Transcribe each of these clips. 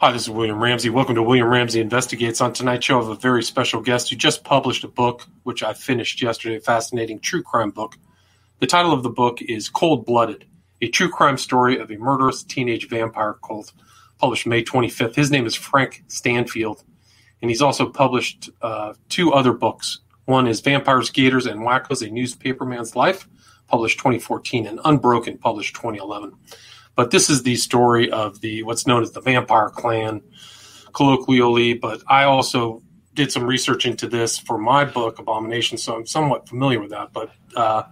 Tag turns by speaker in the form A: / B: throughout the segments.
A: Hi, this is William Ramsey. Welcome to William Ramsey Investigates. On tonight's show, I have a very special guest who just published a book, which I finished yesterday, a fascinating true crime book. The title of the book is Cold Blooded, a true crime story of a murderous teenage vampire cult, published May 25th. His name is Frank Stanfield, and he's also published uh, two other books. One is Vampires, Gators, and Wackos, A Newspaperman's Life, published 2014, and Unbroken, published 2011. But this is the story of the what's known as the Vampire Clan, colloquially. But I also did some research into this for my book, Abomination, so I'm somewhat familiar with that. But uh,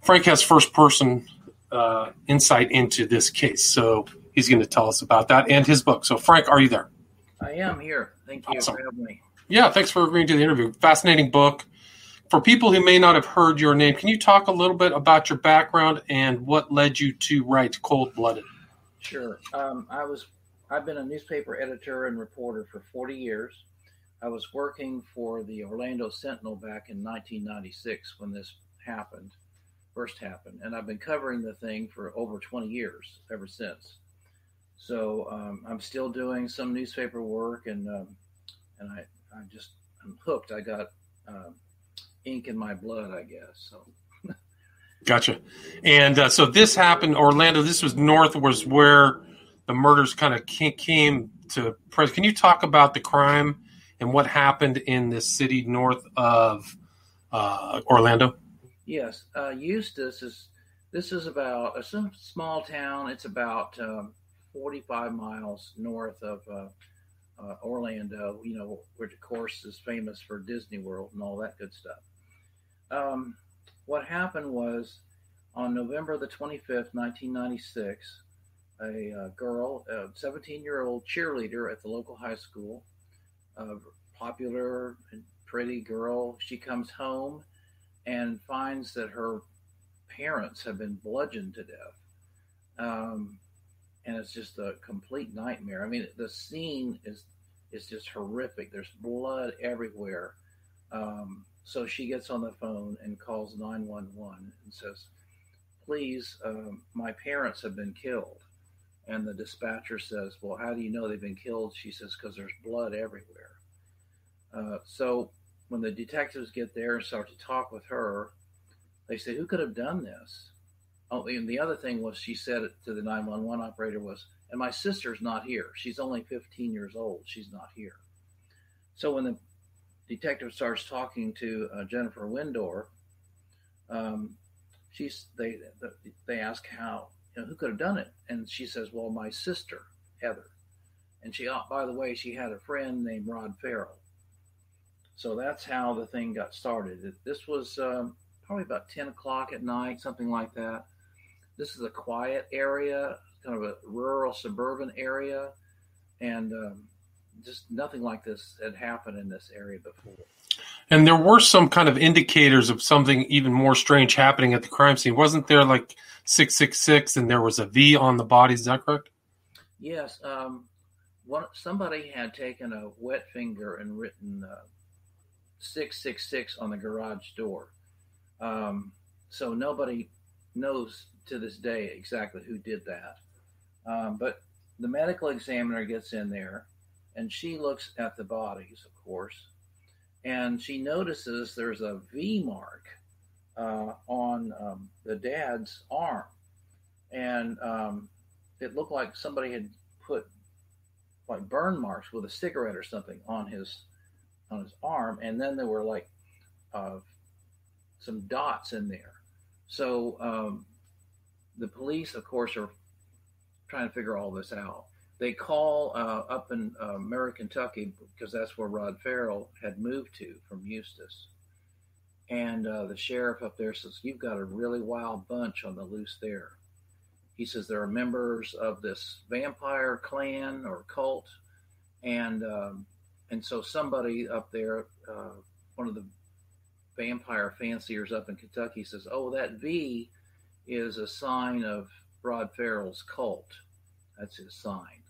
A: Frank has first person uh, insight into this case, so he's going to tell us about that and his book. So, Frank, are you there?
B: I am here. Thank you awesome. for having me.
A: Yeah, thanks for agreeing to the interview. Fascinating book for people who may not have heard your name, can you talk a little bit about your background and what led you to write Cold Blooded?
B: Sure. Um, I was I've been a newspaper editor and reporter for 40 years. I was working for the Orlando Sentinel back in 1996 when this happened, first happened, and I've been covering the thing for over 20 years ever since. So um, I'm still doing some newspaper work, and um, and I I just I'm hooked. I got um, ink in my blood, I guess. So.
A: gotcha. And uh, so this happened, Orlando. This was north, was where the murders kind of came to press. Can you talk about the crime and what happened in this city north of uh, Orlando?
B: Yes, uh, Eustis is. This is about a small town. It's about um, 45 miles north of uh, uh, Orlando. You know, which of course is famous for Disney World and all that good stuff um, what happened was on November the 25th, 1996, a uh, girl, a 17 year old cheerleader at the local high school, a popular and pretty girl, she comes home and finds that her parents have been bludgeoned to death. Um, and it's just a complete nightmare. I mean, the scene is is just horrific. There's blood everywhere. Um, so she gets on the phone and calls 911 and says, Please, um, my parents have been killed. And the dispatcher says, Well, how do you know they've been killed? She says, Because there's blood everywhere. Uh, so when the detectives get there and start to talk with her, they say, Who could have done this? Oh, and the other thing was, she said to the 911 operator, was, And my sister's not here. She's only 15 years old. She's not here. So when the detective starts talking to uh, Jennifer Wendorf, um, she's they they ask how you know, who could have done it, and she says, "Well, my sister Heather," and she oh, by the way she had a friend named Rod Ferrell. So that's how the thing got started. This was um, probably about ten o'clock at night, something like that. This is a quiet area, kind of a rural suburban area, and um, just nothing like this had happened in this area before.
A: And there were some kind of indicators of something even more strange happening at the crime scene. Wasn't there like 666 and there was a V on the body? Is that correct?
B: Yes. Um, one, somebody had taken a wet finger and written uh, 666 on the garage door. Um, so nobody knows to this day exactly who did that. Um, but the medical examiner gets in there and she looks at the bodies, of course, and she notices there's a V mark uh, on um, the dad's arm, and um, it looked like somebody had put like burn marks with a cigarette or something on his on his arm, and then there were like uh, some dots in there. So um, the police, of course, are trying to figure all this out they call uh, up in uh, Kentucky, because that's where Rod Ferrell had moved to from Eustis. And uh, the sheriff up there says, You've got a really wild bunch on the loose there. He says there are members of this vampire clan or cult. And, um, and so somebody up there, uh, one of the vampire fanciers up in Kentucky says, Oh, that V is a sign of Rod Ferrell's cult. That's his sign.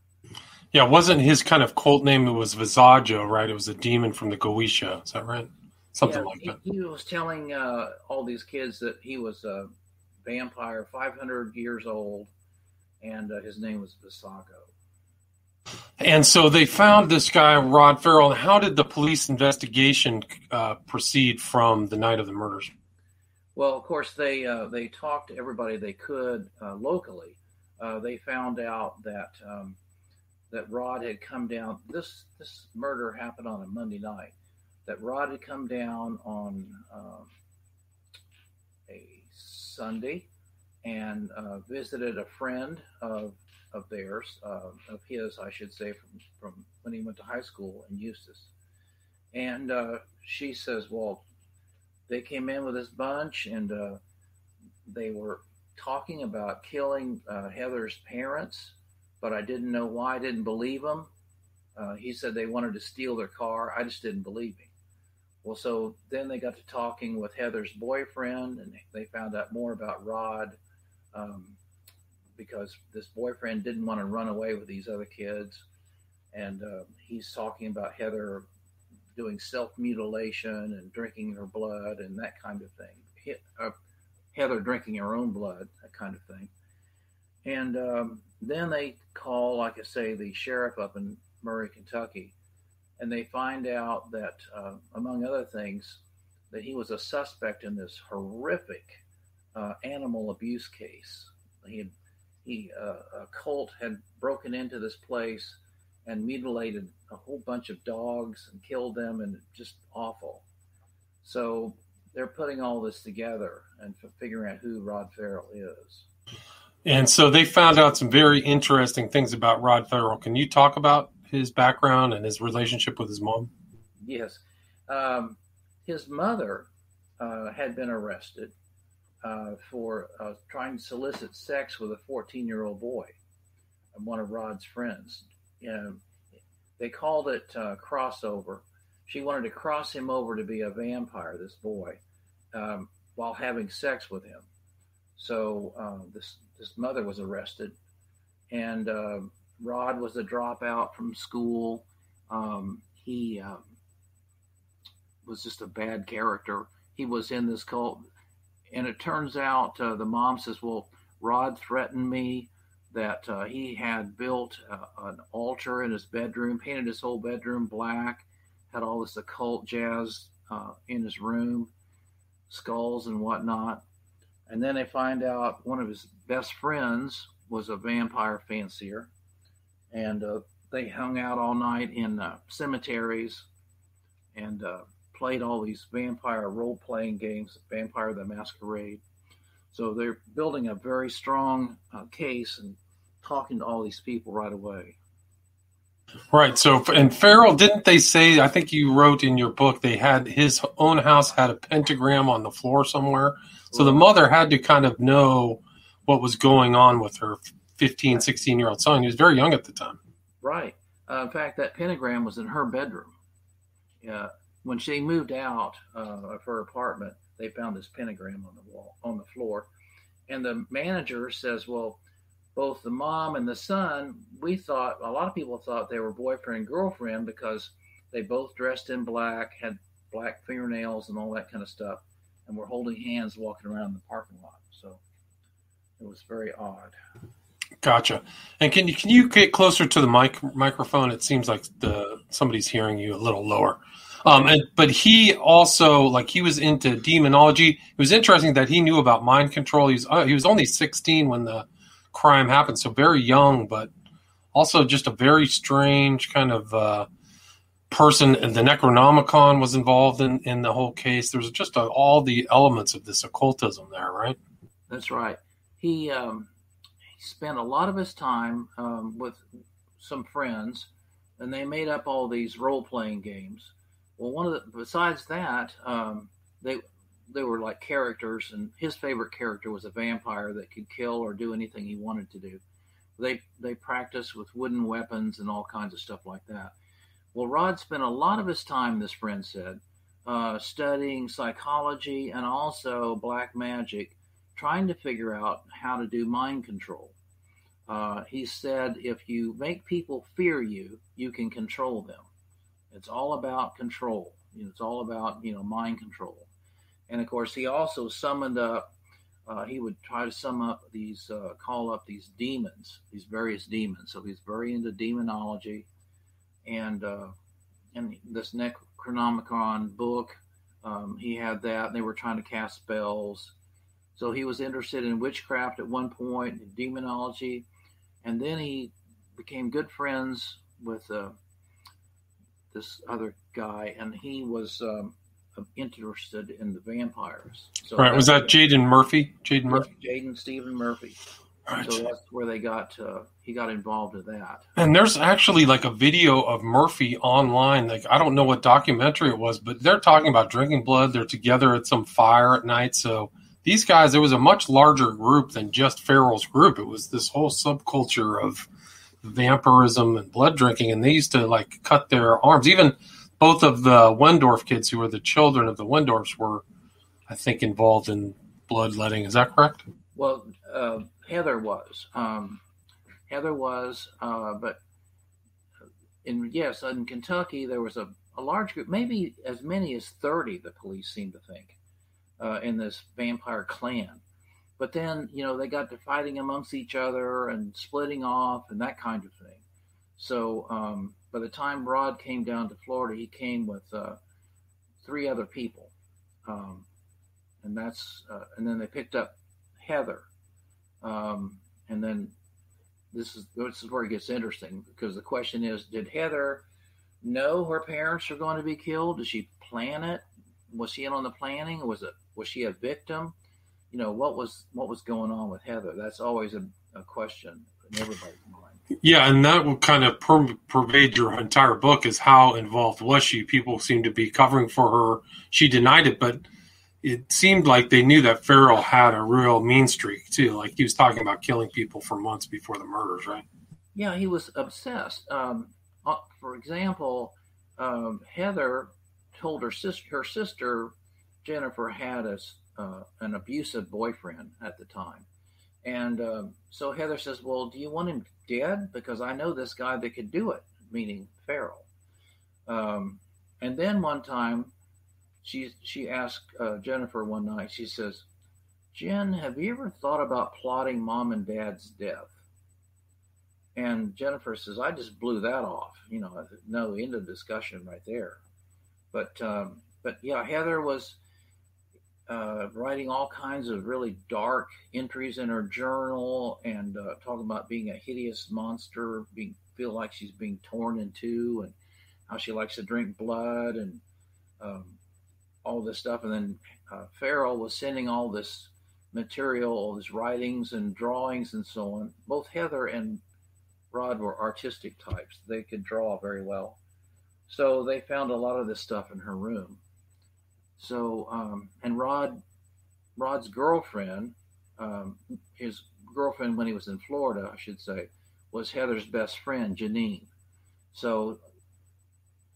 A: Yeah, wasn't his kind of cult name? It was Visaggio, right? It was a demon from the Goetia. Is that right? Something yeah, like
B: he,
A: that.
B: He was telling uh, all these kids that he was a vampire, 500 years old, and uh, his name was Visago.
A: And so they found this guy, Rod Ferrell. And how did the police investigation uh, proceed from the night of the murders?
B: Well, of course, they uh, they talked to everybody they could uh, locally. Uh, they found out that um, that Rod had come down. This this murder happened on a Monday night. That Rod had come down on um, a Sunday and uh, visited a friend of of theirs, uh, of his, I should say, from from when he went to high school in Eustis. And uh, she says, "Well, they came in with this bunch, and uh, they were talking about killing uh, Heather's parents, but I didn't know why. I didn't believe him. Uh, he said they wanted to steal their car. I just didn't believe him." Well, so then they got to talking with Heather's boyfriend, and they found out more about Rod. Um, because this boyfriend didn't want to run away with these other kids. And uh, he's talking about Heather doing self mutilation and drinking her blood and that kind of thing. He, uh, Heather drinking her own blood, that kind of thing. And um, then they call, like I say, the sheriff up in Murray, Kentucky, and they find out that, uh, among other things, that he was a suspect in this horrific uh, animal abuse case. He had he uh, a cult had broken into this place and mutilated a whole bunch of dogs and killed them and just awful so they're putting all this together and figuring out who rod Ferrell is
A: and so they found out some very interesting things about rod ferrell can you talk about his background and his relationship with his mom
B: yes um, his mother uh, had been arrested uh, for uh, trying to solicit sex with a 14 year old boy, one of Rod's friends. they called it uh, crossover. She wanted to cross him over to be a vampire, this boy, um, while having sex with him. So uh, this this mother was arrested, and uh, Rod was a dropout from school. Um, he um, was just a bad character. He was in this cult and it turns out uh, the mom says, Well, Rod threatened me that uh, he had built uh, an altar in his bedroom, painted his whole bedroom black, had all this occult jazz uh, in his room, skulls and whatnot. And then they find out one of his best friends was a vampire fancier. And uh, they hung out all night in uh, cemeteries and played all these vampire role playing games, Vampire the Masquerade. So they're building a very strong uh, case and talking to all these people right away.
A: Right. So, and Ferrell, didn't they say? I think you wrote in your book they had his own house had a pentagram on the floor somewhere. So the mother had to kind of know what was going on with her 15, 16 year old son. He was very young at the time.
B: Right. Uh, in fact, that pentagram was in her bedroom. Yeah when she moved out uh, of her apartment, they found this pentagram on the wall, on the floor. And the manager says, Well, both the mom and the son, we thought, a lot of people thought they were boyfriend and girlfriend because they both dressed in black, had black fingernails and all that kind of stuff, and were holding hands walking around the parking lot. So it was very odd.
A: Gotcha. And can you can you get closer to the mic microphone? It seems like the somebody's hearing you a little lower. Um, and, but he also like he was into demonology. It was interesting that he knew about mind control. He was uh, he was only 16 when the crime happened, so very young, but also just a very strange kind of uh, person. And the Necronomicon was involved in in the whole case. There's just a, all the elements of this occultism there, right?
B: That's right. He um, spent a lot of his time um, with some friends, and they made up all these role playing games well, one of the besides that, um, they they were like characters, and his favorite character was a vampire that could kill or do anything he wanted to do. They they practiced with wooden weapons and all kinds of stuff like that. Well, Rod spent a lot of his time, this friend said, uh, studying psychology and also black magic, trying to figure out how to do mind control. Uh, he said, if you make people fear you, you can control them. It's all about control. It's all about you know mind control. And of course, he also summoned up uh, he would try to sum up these, uh, call up these demons, these various demons. So he's very into demonology, and uh, and this Necronomicon book, um, he had that. They were trying to cast spells. So he was interested in witchcraft at one point, demonology, and then he became good friends with uh, this other guy, and he was um, interested in the vampires.
A: So right, was that Jaden Murphy? Jaden Murphy,
B: Jaden Stephen Murphy. Right. So that's where they got uh, he got involved in that.
A: And there's actually like a video of Murphy online. Like I don't know what documentary it was, but they're talking about drinking blood. They're together at some fire at night. So these guys, it was a much larger group than just Ferrell's group. It was this whole subculture of vampirism and blood drinking, and they used to like cut their arms. Even both of the Wendorf kids, who were the children of the Wendorfs, were, I think, involved in bloodletting. Is that correct?
B: Well, uh, Heather was. Um, Heather was, uh, but in yes, in Kentucky there was a, a large group, maybe as many as thirty. The police seem to think uh, in this vampire clan. But then, you know, they got to fighting amongst each other and splitting off and that kind of thing. So um, by the time Rod came down to Florida, he came with uh, three other people, um, and that's uh, and then they picked up Heather, um, and then this is this is where it gets interesting because the question is, did Heather know her parents are going to be killed? Did she plan it? Was she in on the planning? Was it was she a victim? You know what was what was going on with Heather? That's always a, a question in everybody's mind.
A: Yeah, and that will kind of per- pervade your entire book. Is how involved was she? People seem to be covering for her. She denied it, but it seemed like they knew that Ferrell had a real mean streak too. Like he was talking about killing people for months before the murders, right?
B: Yeah, he was obsessed. Um, uh, for example, um, Heather told her sister, her sister Jennifer had a, uh, an abusive boyfriend at the time. And um, so Heather says, Well, do you want him dead? Because I know this guy that could do it, meaning Ferrell. Um, and then one time, she, she asked uh, Jennifer one night, she says, Jen, have you ever thought about plotting mom and dad's death? And Jennifer says, I just blew that off. You know, no end of discussion right there. But um, but yeah, Heather was uh, writing all kinds of really dark entries in her journal and uh, talking about being a hideous monster, being feel like she's being torn in two, and how she likes to drink blood and um, all this stuff. And then uh, Ferrell was sending all this material, all these writings and drawings and so on. Both Heather and Rod were artistic types; they could draw very well. So they found a lot of this stuff in her room. So, um, and Rod, Rod's girlfriend, um, his girlfriend when he was in Florida, I should say, was Heather's best friend, Janine. So,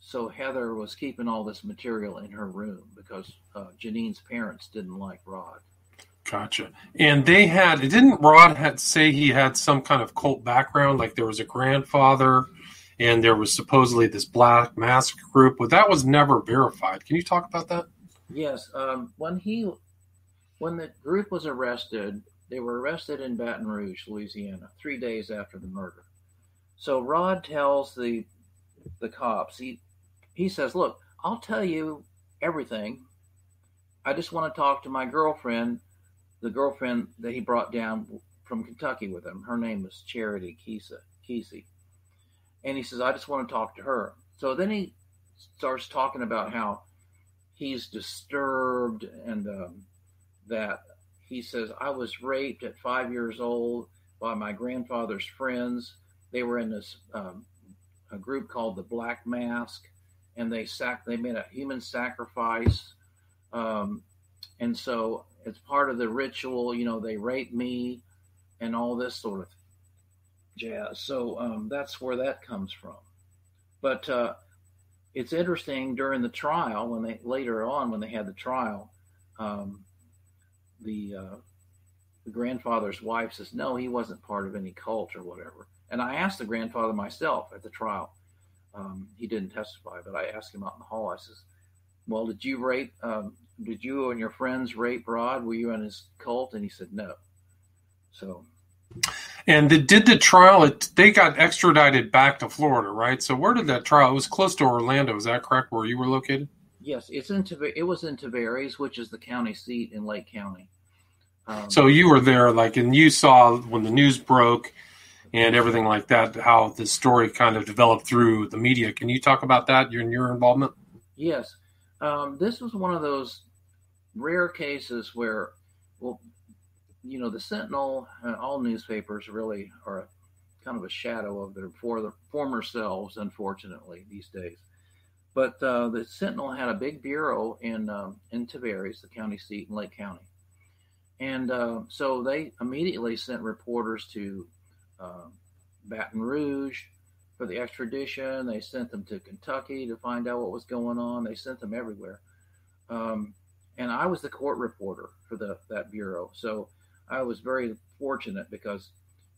B: so Heather was keeping all this material in her room because uh, Janine's parents didn't like Rod.
A: Gotcha. And they had didn't Rod had say he had some kind of cult background, like there was a grandfather and there was supposedly this black mask group, but that was never verified. Can you talk about that?
B: Yes, um, when he when the group was arrested, they were arrested in Baton Rouge, Louisiana, three days after the murder. So Rod tells the the cops he he says, "Look, I'll tell you everything. I just want to talk to my girlfriend, the girlfriend that he brought down from Kentucky with him. Her name was Charity Kisa Keesee." And he says, "I just want to talk to her." So then he starts talking about how he's disturbed and um, that he says, I was raped at five years old by my grandfather's friends. They were in this um, a group called the Black Mask, and they sac- they made a human sacrifice. Um, and so, it's part of the ritual, you know, they raped me and all this sort of jazz. So, um, that's where that comes from. But uh, it's interesting during the trial when they later on when they had the trial, um, the uh, the grandfather's wife says no, he wasn't part of any cult or whatever. And I asked the grandfather myself at the trial. Um, he didn't testify, but I asked him out in the hall. I says, well, did you rape? Um, did you and your friends rape Rod? Were you in his cult? And he said no. So.
A: And the, did the trial? It, they got extradited back to Florida, right? So where did that trial? It was close to Orlando. Is that correct? Where you were located?
B: Yes, it's in it was in Tavares, which is the county seat in Lake County.
A: Um, so you were there, like, and you saw when the news broke and everything like that, how the story kind of developed through the media. Can you talk about that? Your your involvement?
B: Yes, um, this was one of those rare cases where, well, you know, the Sentinel, uh, all newspapers really are kind of a shadow of their for the former selves, unfortunately, these days. But uh, the Sentinel had a big bureau in um, in Tavares, the county seat in Lake County, and uh, so they immediately sent reporters to uh, Baton Rouge for the extradition. They sent them to Kentucky to find out what was going on. They sent them everywhere. Um, and I was the court reporter for the that bureau, so I was very fortunate because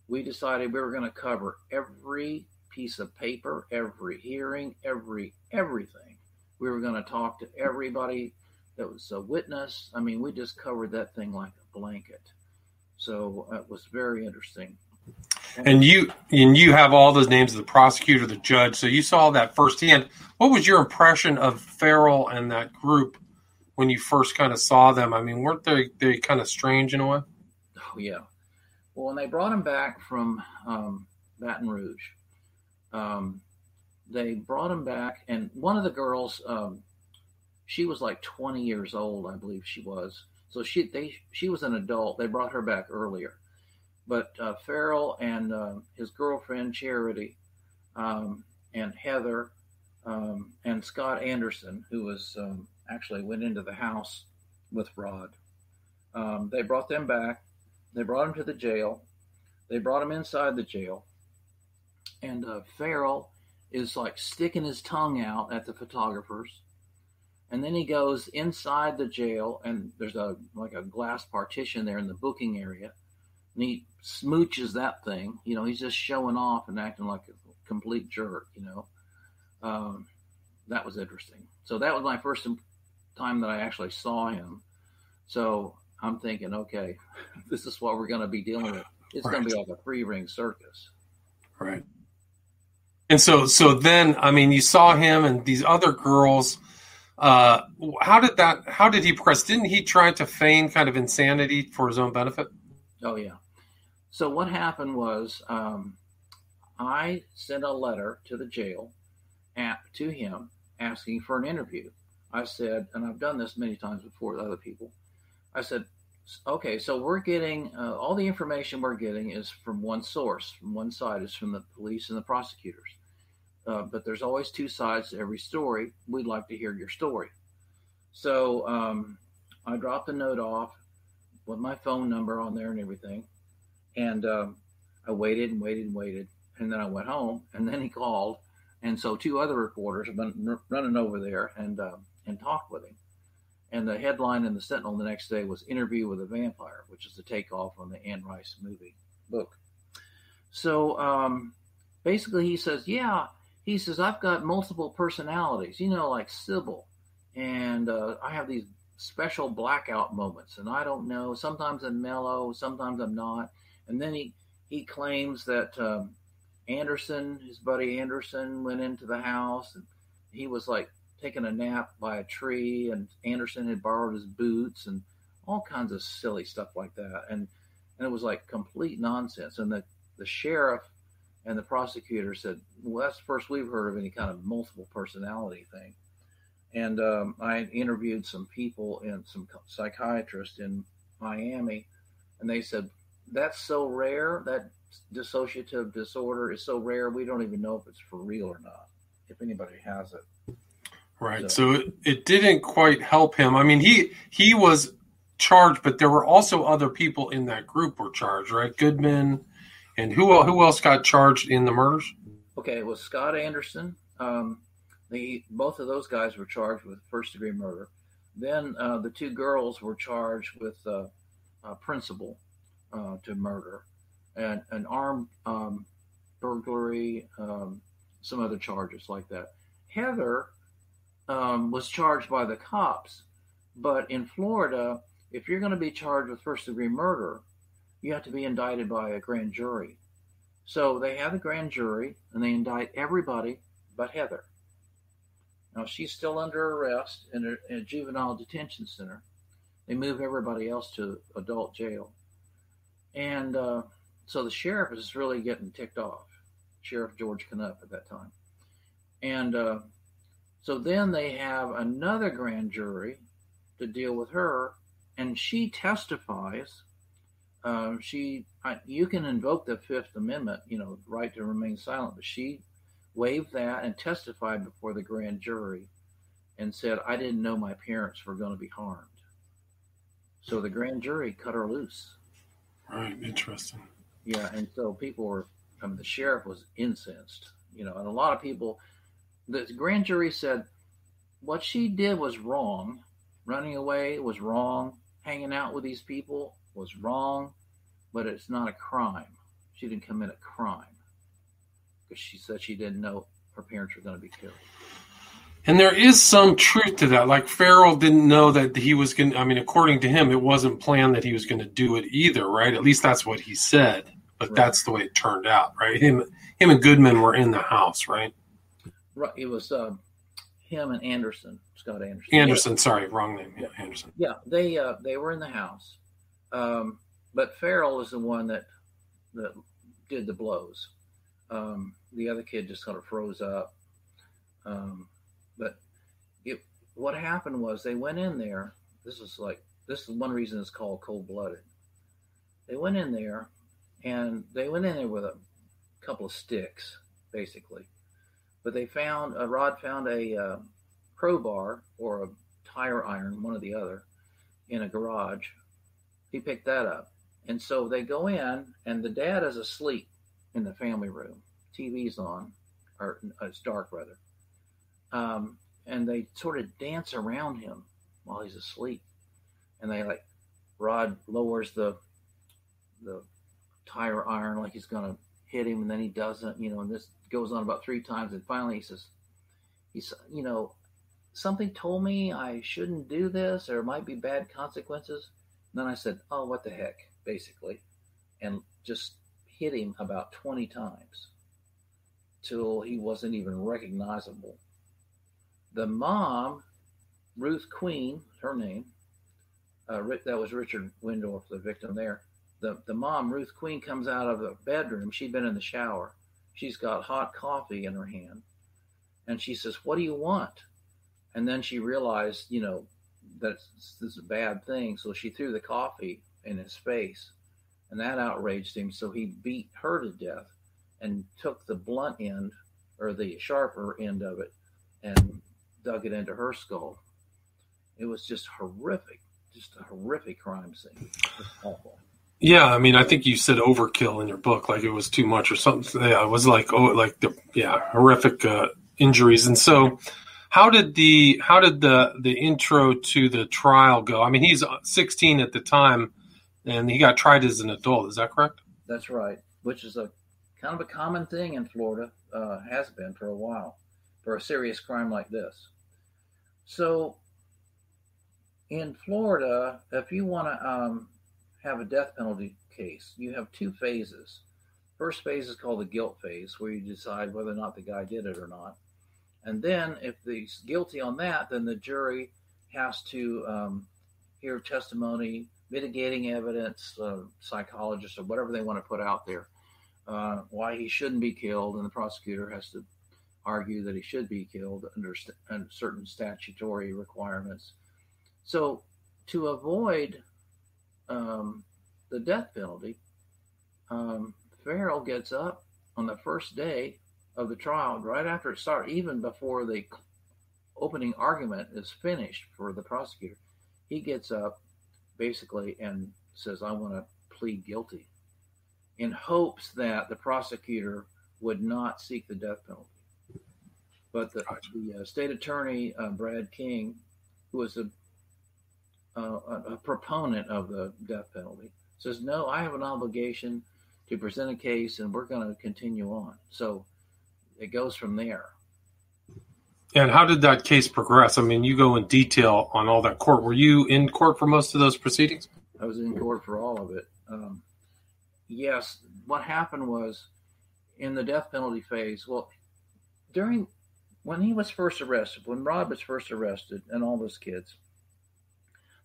B: we decided we were going to cover every piece of paper, every hearing, every everything. We were going to talk to everybody that was a witness. I mean, we just covered that thing like a blanket. So uh, it was very interesting.
A: And you and you have all those names of the prosecutor, the judge. So you saw that firsthand. What was your impression of Ferrell and that group when you first kind of saw them? I mean, weren't they they kind of strange in a way?
B: Oh yeah. Well, when they brought him back from um, Baton Rouge, um, they brought him back, and one of the girls, um, she was like 20 years old, I believe she was. So she they she was an adult. They brought her back earlier, but uh, Ferrell and uh, his girlfriend Charity um, and Heather um, and Scott Anderson, who was um, actually went into the house with Rod. Um, they brought them back. They brought him to the jail. They brought him inside the jail, and uh, Ferrell is like sticking his tongue out at the photographers and then he goes inside the jail and there's a like a glass partition there in the booking area and he smooches that thing. You know, he's just showing off and acting like a complete jerk. You know, um, that was interesting. So that was my first time that I actually saw him. So I'm thinking, okay, this is what we're going to be dealing with. It's right. going to be like a free ring circus.
A: Right. And so, so then, I mean, you saw him and these other girls. Uh, how did that? How did he progress? Didn't he try to feign kind of insanity for his own benefit?
B: Oh yeah. So what happened was um, I sent a letter to the jail at, to him asking for an interview. I said, and I've done this many times before with other people. I said, okay, so we're getting uh, all the information we're getting is from one source, from one side is from the police and the prosecutors. Uh, but there's always two sides to every story. We'd like to hear your story. So um, I dropped a note off with my phone number on there and everything. And um, I waited and waited and waited. And then I went home. And then he called. And so two other reporters have been r- running over there and uh, and talked with him. And the headline in the Sentinel the next day was "Interview with a Vampire," which is the takeoff on the Anne Rice movie book. So um, basically, he says, "Yeah," he says, "I've got multiple personalities, you know, like Sybil, and uh, I have these special blackout moments, and I don't know. Sometimes I'm mellow, sometimes I'm not." And then he he claims that um, Anderson, his buddy Anderson, went into the house and he was like taking a nap by a tree, and Anderson had borrowed his boots and all kinds of silly stuff like that. And and it was like complete nonsense. And the the sheriff and the prosecutor said, "Well, that's the first we've heard of any kind of multiple personality thing." And um, I interviewed some people and some psychiatrists in Miami, and they said, that's so rare. That dissociative disorder is so rare. We don't even know if it's for real or not. If anybody has it.
A: Right. So, so it, it didn't quite help him. I mean, he he was charged, but there were also other people in that group were charged, right? Goodman, and who who else got charged in the murders?
B: Okay, it was Scott Anderson. Um, the both of those guys were charged with first degree murder. Then uh, the two girls were charged with uh, uh, principal uh, to murder, and an armed um, burglary, um, some other charges like that. Heather um, was charged by the cops. But in Florida, if you're going to be charged with first degree murder, you have to be indicted by a grand jury. So they have a grand jury and they indict everybody but Heather. Now she's still under arrest in a, in a juvenile detention center. They move everybody else to adult jail. And uh, so the sheriff is really getting ticked off, Sheriff George Knupp at that time. And uh, so then they have another grand jury to deal with her, and she testifies. Uh, she, I, you can invoke the Fifth Amendment, you know, right to remain silent, but she waived that and testified before the grand jury, and said, "I didn't know my parents were going to be harmed." So the grand jury cut her loose.
A: Right, interesting.
B: Yeah, and so people were, I mean, the sheriff was incensed, you know, and a lot of people, the grand jury said what she did was wrong. Running away was wrong. Hanging out with these people was wrong, but it's not a crime. She didn't commit a crime because she said she didn't know her parents were going to be killed.
A: And there is some truth to that. Like Ferrell didn't know that he was going. to I mean, according to him, it wasn't planned that he was going to do it either, right? At least that's what he said. But right. that's the way it turned out, right? Him, him, and Goodman were in the house, right?
B: It was uh, him and Anderson, Scott Anderson.
A: Anderson, yeah. sorry, wrong name. Yeah, Anderson.
B: Yeah, they uh, they were in the house, um, but Ferrell is the one that that did the blows. Um, the other kid just kind of froze up. Um, but it, what happened was they went in there. This is like this is one reason it's called cold blooded. They went in there, and they went in there with a couple of sticks, basically. But they found a Rod found a uh, crowbar or a tire iron, one or the other, in a garage. He picked that up, and so they go in, and the dad is asleep in the family room. TV's on, or uh, it's dark rather um, and they sort of dance around him while he's asleep, and they like Rod lowers the the tire iron like he's gonna hit him, and then he doesn't, you know, and this goes on about three times, and finally he says, he's, you know, something told me I shouldn't do this, it might be bad consequences. And then I said, oh, what the heck, basically, and just hit him about 20 times till he wasn't even recognizable the mom, Ruth Queen, her name, uh, that was Richard Wendorf, the victim there. The, the mom, Ruth Queen, comes out of the bedroom. She'd been in the shower. She's got hot coffee in her hand. And she says, What do you want? And then she realized, you know, that this is a bad thing. So she threw the coffee in his face. And that outraged him. So he beat her to death and took the blunt end or the sharper end of it and dug it into her skull. It was just horrific, just a horrific crime scene. awful.
A: Yeah, I mean, I think you said overkill in your book, like it was too much or something. Yeah, it was like oh, like the yeah horrific uh, injuries. And so, how did the how did the the intro to the trial go? I mean, he's 16 at the time, and he got tried as an adult. Is that correct?
B: That's right. Which is a kind of a common thing in Florida, uh, has been for a while, for a serious crime like this. So in Florida, if you want to um, have a death penalty case, you have two phases. First phase is called the guilt phase, where you decide whether or not the guy did it or not. And then, if he's guilty on that, then the jury has to um, hear testimony, mitigating evidence, uh, psychologists, or whatever they want to put out there, uh, why he shouldn't be killed, and the prosecutor has to argue that he should be killed under, st- under certain statutory requirements. So, to avoid um, the death penalty, um, Ferrell gets up on the first day of the trial, right after it starts, even before the opening argument is finished for the prosecutor. He gets up basically and says, I want to plead guilty in hopes that the prosecutor would not seek the death penalty. But the, the uh, state attorney, uh, Brad King, who was a, uh, a proponent of the death penalty, says, No, I have an obligation to present a case and we're going to continue on. So it goes from there.
A: And how did that case progress? I mean, you go in detail on all that court. Were you in court for most of those proceedings?
B: I was in court for all of it. Um, yes, what happened was in the death penalty phase. Well, during when he was first arrested, when Rod was first arrested, and all those kids,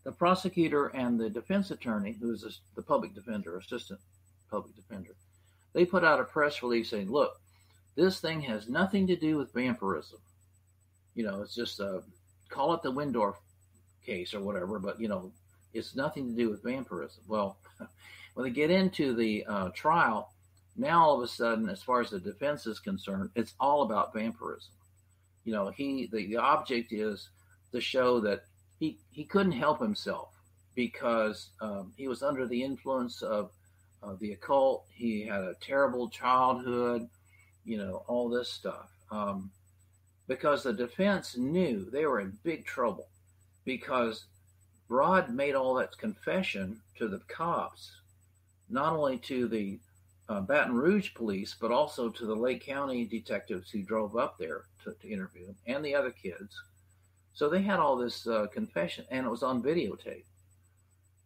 B: the prosecutor and the defense attorney, who is the public defender, assistant public defender, they put out a press release saying, "Look, this thing has nothing to do with vampirism. You know, it's just a call it the Wendorf case or whatever, but you know, it's nothing to do with vampirism." Well, when they get into the uh, trial, now all of a sudden, as far as the defense is concerned, it's all about vampirism. You know, he the, the object is to show that he he couldn't help himself because um, he was under the influence of uh, the occult. He had a terrible childhood, you know, all this stuff. Um, because the defense knew they were in big trouble because Rod made all that confession to the cops, not only to the uh, Baton Rouge police, but also to the Lake County detectives who drove up there to, to interview him and the other kids. So they had all this uh, confession, and it was on videotape.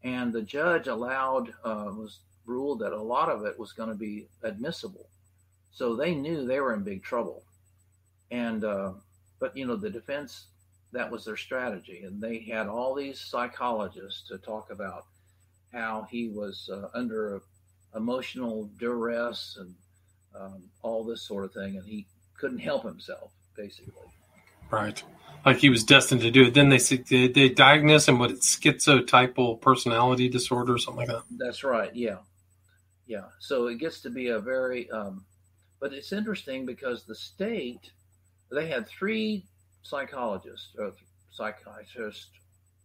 B: And the judge allowed uh, was ruled that a lot of it was going to be admissible. So they knew they were in big trouble. And uh, but you know the defense that was their strategy, and they had all these psychologists to talk about how he was uh, under emotional duress and um, all this sort of thing, and he couldn't help himself, basically.
A: Right, like he was destined to do it. Then they they, they diagnose him with schizotypal personality disorder or something like that.
B: That's right. Yeah, yeah. So it gets to be a very, um, but it's interesting because the state they had three psychologists or psychiatrists,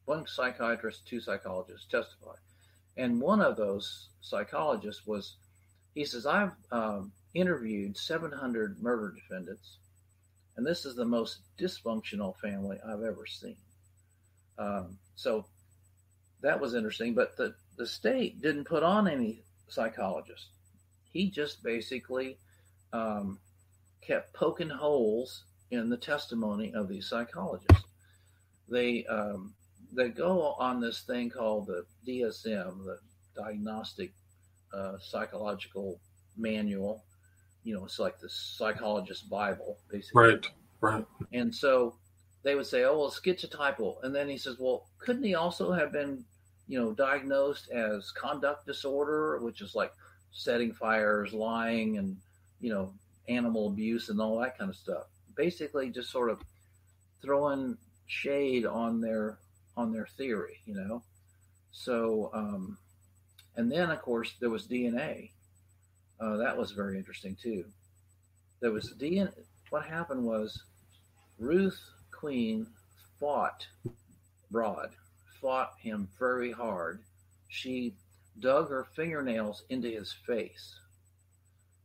B: one psychiatrist, two psychologists testify, and one of those psychologists was, he says, I've um, interviewed 700 murder defendants, and this is the most dysfunctional family I've ever seen. Um, so that was interesting, but the, the state didn't put on any psychologist. He just basically um, kept poking holes in the testimony of these psychologists. They um, they go on this thing called the DSM, the diagnostic uh, psychological manual. You know, it's like the psychologist Bible, basically.
A: Right, right.
B: And so they would say, "Oh, well, schizotypal," and then he says, "Well, couldn't he also have been, you know, diagnosed as conduct disorder, which is like setting fires, lying, and you know, animal abuse and all that kind of stuff?" Basically, just sort of throwing shade on their on their theory, you know. So, um, and then of course there was DNA. Uh, that was very interesting too. There was DNA. What happened was Ruth Queen fought Rod, fought him very hard. She dug her fingernails into his face.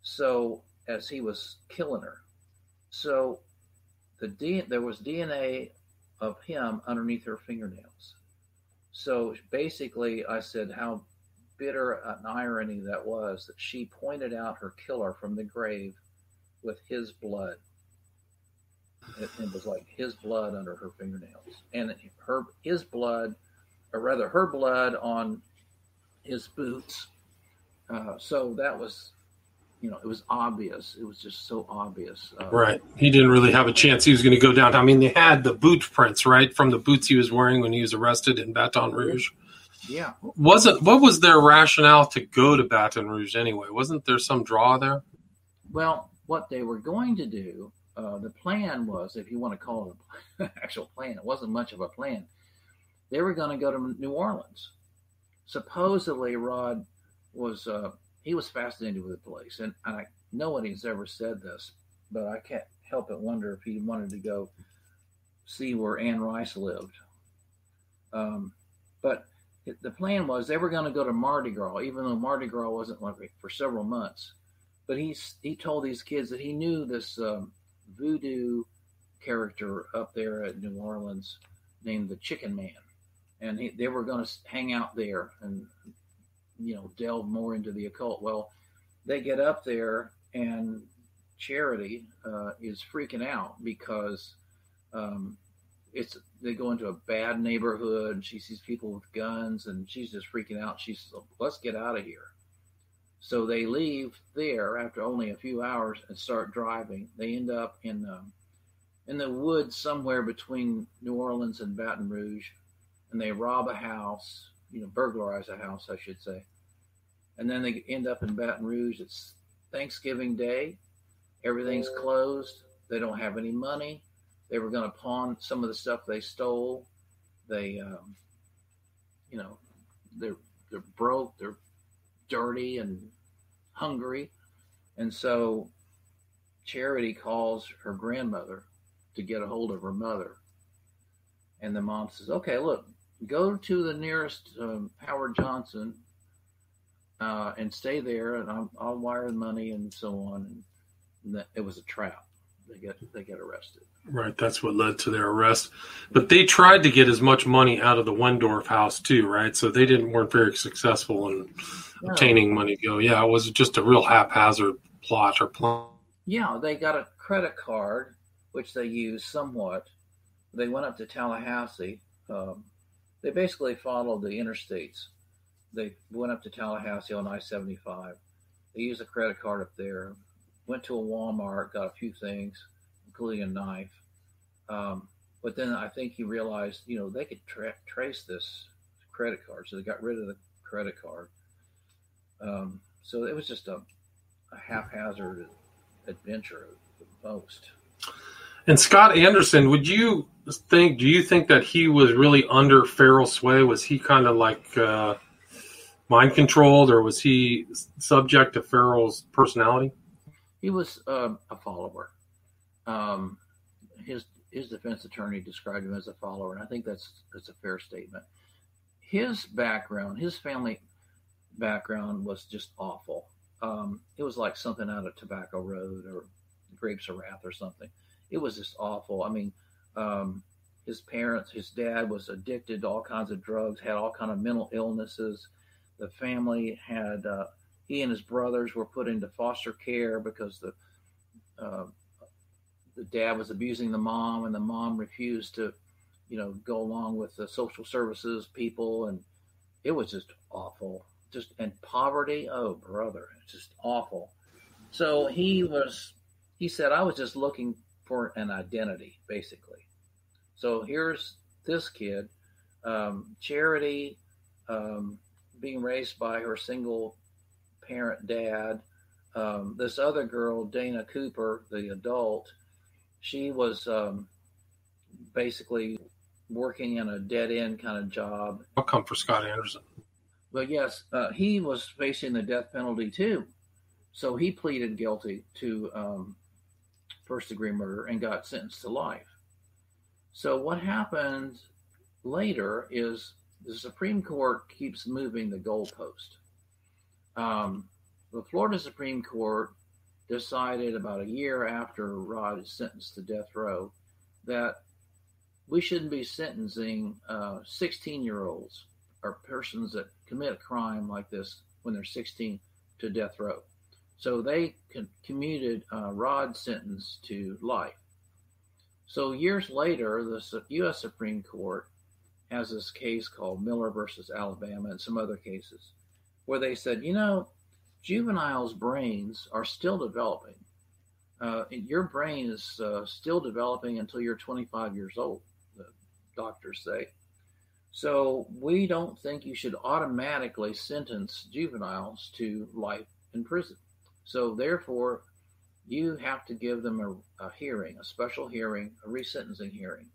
B: So as he was killing her, so the D, there was DNA of him underneath her fingernails. So basically, I said how bitter an irony that was that she pointed out her killer from the grave with his blood. It, it was like his blood under her fingernails, and her his blood, or rather her blood on his boots. Uh, so that was you know, it was obvious. It was just so obvious.
A: Uh, right. He didn't really have a chance. He was going to go down. I mean, they had the boot prints, right, from the boots he was wearing when he was arrested in Baton Rouge.
B: Yeah.
A: Wasn't what was their rationale to go to Baton Rouge anyway? Wasn't there some draw there?
B: Well, what they were going to do, uh, the plan was, if you want to call it an actual plan, it wasn't much of a plan. They were going to go to New Orleans. Supposedly, Rod was uh, he was fascinated with the place, and I nobody's ever said this, but I can't help but wonder if he wanted to go see where Anne Rice lived. Um, but the plan was they were going to go to Mardi Gras, even though Mardi Gras wasn't like for several months. But he he told these kids that he knew this um, voodoo character up there at New Orleans named the Chicken Man, and he, they were going to hang out there and you know delve more into the occult. Well, they get up there and Charity uh, is freaking out because Um, it's they go into a bad neighborhood. and She sees people with guns, and she's just freaking out. She says, "Let's get out of here." So they leave there after only a few hours and start driving. They end up in um, in the woods somewhere between New Orleans and Baton Rouge, and they rob a house, you know, burglarize a house, I should say. And then they end up in Baton Rouge. It's Thanksgiving Day. Everything's closed. They don't have any money. They were going to pawn some of the stuff they stole. They, um, you know, they're they're broke. They're dirty and hungry, and so Charity calls her grandmother to get a hold of her mother. And the mom says, "Okay, look, go to the nearest um, Howard Johnson uh, and stay there, and I'll, I'll, wire the money and so on." And that, it was a trap. They get they get arrested.
A: Right, that's what led to their arrest. But they tried to get as much money out of the Wendorf house too, right? So they didn't weren't very successful in no. obtaining money. Go, yeah, it was just a real haphazard plot or plan.
B: Yeah, they got a credit card which they used somewhat. They went up to Tallahassee. Um, they basically followed the interstates. They went up to Tallahassee on I 75. They used a credit card up there, went to a Walmart, got a few things, including a knife. Um, but then I think he realized, you know, they could tra- trace this credit card. So they got rid of the credit card. Um, so it was just a, a haphazard adventure at most.
A: And Scott Anderson, would you think? Do you think that he was really under Ferrell's sway? Was he kind of like uh, mind controlled, or was he subject to Ferrell's personality?
B: He was uh, a follower. Um, his his defense attorney described him as a follower, and I think that's that's a fair statement. His background, his family background, was just awful. Um, it was like something out of Tobacco Road or Grapes of Wrath or something it was just awful. I mean, um, his parents, his dad was addicted to all kinds of drugs, had all kind of mental illnesses. The family had uh, he and his brothers were put into foster care because the uh, the dad was abusing the mom, and the mom refused to, you know, go along with the social services people, and it was just awful. Just and poverty, oh brother, it's just awful. So he was. He said, "I was just looking for an identity, basically. So here's this kid, um, Charity, um, being raised by her single parent dad. Um, this other girl, Dana Cooper, the adult, she was um, basically working in a dead end kind of job.
A: I'll come for Scott Anderson.
B: But yes, uh, he was facing the death penalty too. So he pleaded guilty to um, first degree murder and got sentenced to life. So what happened later is the Supreme Court keeps moving the goalpost. Um, the Florida Supreme Court decided about a year after Rod is sentenced to death row that we shouldn't be sentencing 16 uh, year olds or persons that commit a crime like this when they're 16 to death row. So they commuted uh, Rod's sentence to life. So years later, the U.S. Supreme Court has this case called Miller versus Alabama and some other cases where they said, you know, juveniles' brains are still developing. Uh, your brain is uh, still developing until you're 25 years old, the doctors say. So we don't think you should automatically sentence juveniles to life in prison. So therefore, you have to give them a, a hearing, a special hearing, a resentencing hearing.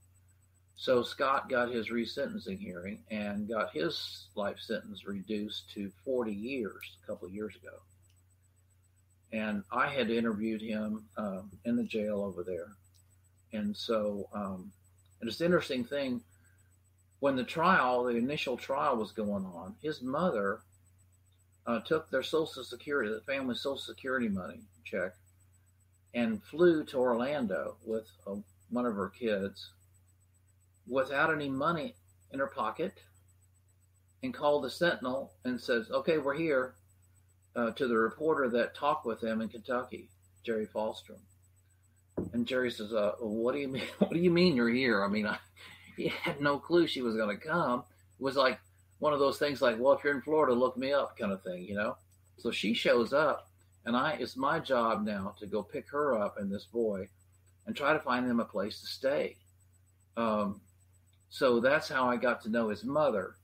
B: So Scott got his resentencing hearing and got his life sentence reduced to 40 years a couple of years ago. And I had interviewed him um, in the jail over there. And so, um, and it's an interesting thing. When the trial, the initial trial was going on, his mother uh, took their Social Security, the family Social Security money check, and flew to Orlando with uh, one of her kids without any money in her pocket and called the Sentinel and says, Okay, we're here uh, to the reporter that talked with them in Kentucky, Jerry Falstrom. And Jerry says, uh, "What do you mean? What do you mean you're here? I mean, I, he had no clue she was going to come. It was like one of those things, like, well, if you're in Florida, look me up, kind of thing, you know." So she shows up, and I it's my job now to go pick her up and this boy, and try to find them a place to stay. Um, so that's how I got to know his mother.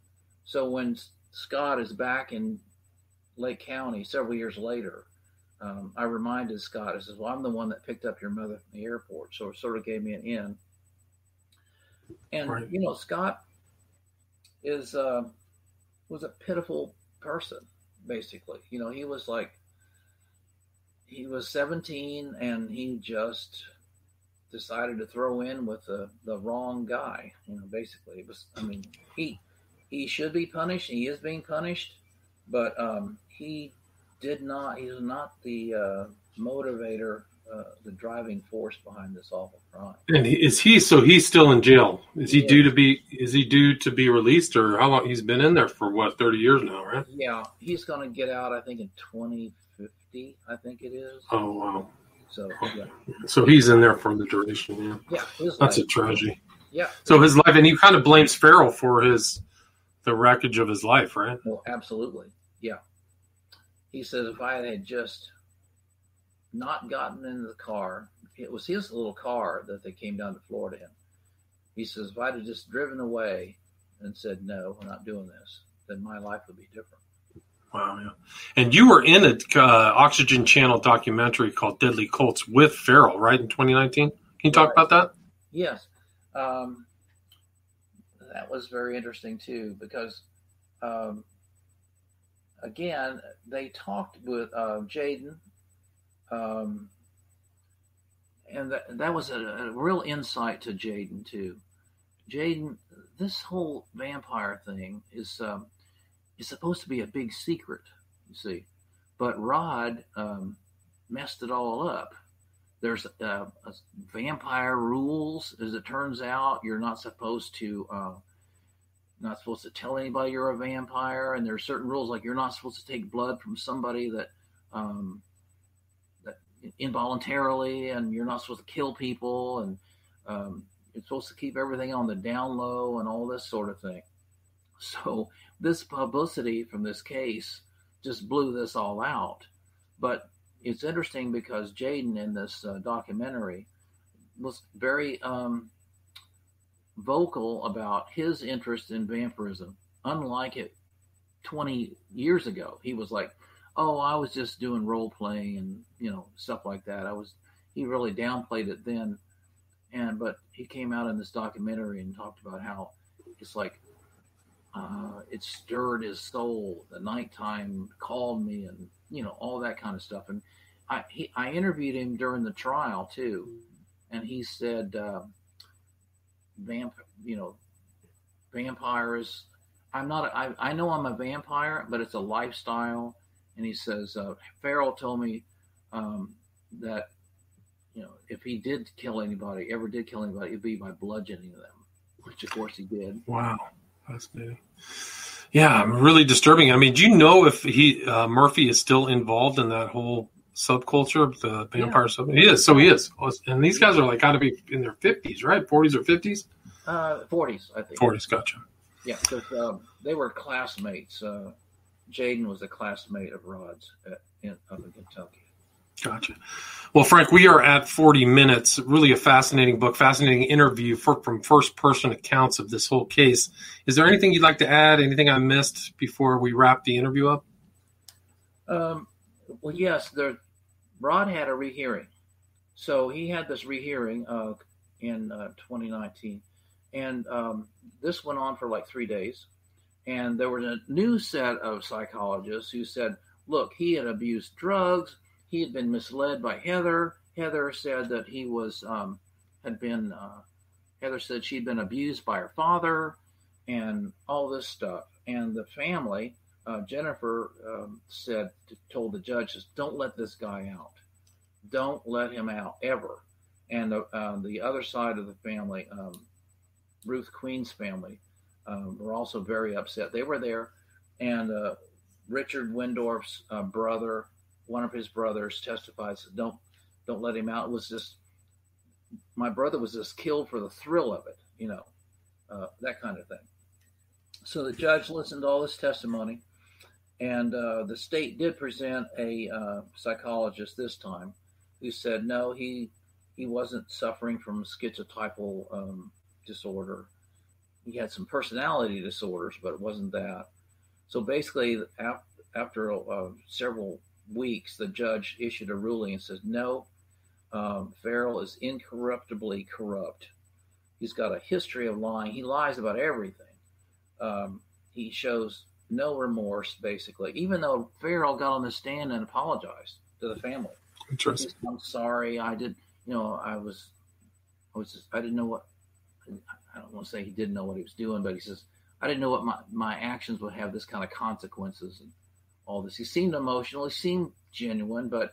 B: So when Scott is back in Lake County several years later, um, I reminded Scott, I says, Well, I'm the one that picked up your mother from the airport. So it sort of gave me an in. And, right. you know, Scott is, uh, was a pitiful person, basically. You know, he was like, he was 17 and he just decided to throw in with the, the wrong guy. You know, basically, it was. I mean, he he should be punished. He is being punished, but um, he did not. He's not the uh, motivator, uh, the driving force behind this awful crime.
A: And is he? So he's still in jail. Is he yeah. due to be? Is he due to be released, or how long? He's been in there for what thirty years now, right?
B: Yeah, he's going to get out. I think in twenty fifty. I think it is.
A: Oh wow.
B: So yeah.
A: So he's in there for the duration.
B: Yeah. Yeah.
A: That's life. a tragedy.
B: Yeah.
A: So his life, and he kind of blames Ferrell for his the wreckage of his life, right?
B: Well, absolutely. Yeah. He says if I had just not gotten into the car, it was his little car that they came down to Florida in. He says if I'd have just driven away and said no, we're not doing this, then my life would be different.
A: Wow, yeah. And you were in a uh, Oxygen Channel documentary called Deadly Cults with Ferrell, right, in 2019? Can you talk right. about that?
B: Yes. Um, that was very interesting, too, because, um, again, they talked with uh, Jaden, um, and that, that was a, a real insight to Jaden, too. Jaden, this whole vampire thing is um, – it's supposed to be a big secret, you see. But Rod um, messed it all up. There's uh, vampire rules, as it turns out. You're not supposed to uh, not supposed to tell anybody you're a vampire, and there are certain rules like you're not supposed to take blood from somebody that um, that involuntarily, and you're not supposed to kill people, and um, you're supposed to keep everything on the down low, and all this sort of thing. So this publicity from this case just blew this all out. But it's interesting because Jaden in this uh, documentary was very um, vocal about his interest in vampirism, unlike it 20 years ago. He was like, "Oh, I was just doing role playing and you know stuff like that." I was. He really downplayed it then, and but he came out in this documentary and talked about how it's like uh, it stirred his soul. The nighttime called me, and you know all that kind of stuff. And I he, I interviewed him during the trial too, and he said, uh, "Vamp, you know, vampires. I'm not. A, I I know I'm a vampire, but it's a lifestyle." And he says, uh, "Ferrell told me um, that." You know, if he did kill anybody, ever did kill anybody, it'd be by bludgeoning them, which of course he did.
A: Wow. Yeah, I'm really disturbing. I mean, do you know if he uh, Murphy is still involved in that whole subculture of the vampire yeah. sub? He is. So he is. And these guys are like got to be in their fifties, right? Forties or fifties?
B: Uh, forties, I think.
A: Forties, gotcha.
B: Yeah, because um, they were classmates. Uh, Jaden was a classmate of Rod's at, in, up in Kentucky.
A: Gotcha. Well, Frank, we are at 40 minutes. Really a fascinating book, fascinating interview for, from first person accounts of this whole case. Is there anything you'd like to add? Anything I missed before we wrap the interview up?
B: Um, well, yes, there, Rod had a rehearing. So he had this rehearing uh, in uh, 2019. And um, this went on for like three days. And there was a new set of psychologists who said, look, he had abused drugs he had been misled by Heather. Heather said that he was um, had been. Uh, Heather said she'd been abused by her father, and all this stuff. And the family, uh, Jennifer um, said, told the judges, "Don't let this guy out. Don't let him out ever." And the, uh, the other side of the family, um, Ruth Queen's family, um, were also very upset. They were there, and uh, Richard Wendorf's uh, brother one of his brothers testified, "Don't, don't let him out." It was just my brother was just killed for the thrill of it, you know, uh, that kind of thing. So the judge listened to all this testimony, and uh, the state did present a uh, psychologist this time who said no, he he wasn't suffering from schizotypal um, disorder. He had some personality disorders, but it wasn't that. So basically, after uh, several weeks, the judge issued a ruling and says, no, um, Ferrell is incorruptibly corrupt. He's got a history of lying. He lies about everything. Um, he shows no remorse, basically, even though Ferrell got on the stand and apologized to the family.
A: Interesting.
B: I'm sorry. I did, you know, I was, I was, just, I didn't know what, I don't want to say he didn't know what he was doing, but he says, I didn't know what my, my actions would have this kind of consequences and all this. He seemed emotional. He seemed genuine, but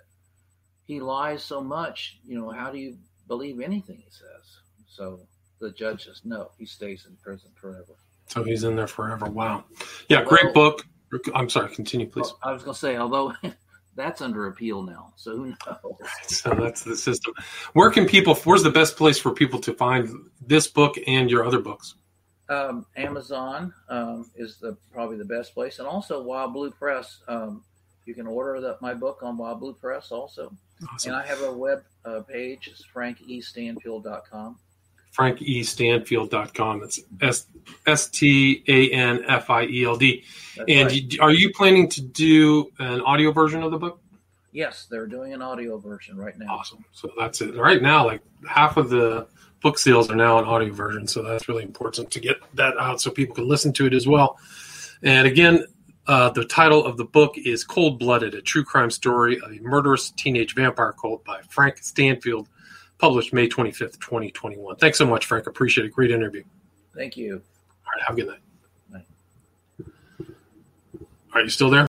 B: he lies so much. You know, how do you believe anything he says? So the judge says, no, he stays in prison forever.
A: So he's in there forever. Wow. Yeah, great book. I'm sorry, continue, please.
B: I was going to say, although that's under appeal now. So who knows?
A: So that's the system. Where can people, where's the best place for people to find this book and your other books?
B: Um, Amazon um, is the probably the best place, and also Wild Blue Press. Um, you can order the, my book on Wild Blue Press also. Awesome. And I have a web uh, page. It's frankestanfield.com.
A: FrankEStanfield.com. It's S S T A N F I E L D. And right. are you planning to do an audio version of the book?
B: Yes, they're doing an audio version right now.
A: Awesome. So that's it. Right now, like half of the book sales are now an audio version. So that's really important to get that out so people can listen to it as well. And again, uh, the title of the book is Cold Blooded, a true crime story of a murderous teenage vampire cult by Frank Stanfield, published May 25th, 2021. Thanks so much, Frank. Appreciate it. Great interview.
B: Thank you.
A: All right. Have a good night. night. Are you still there?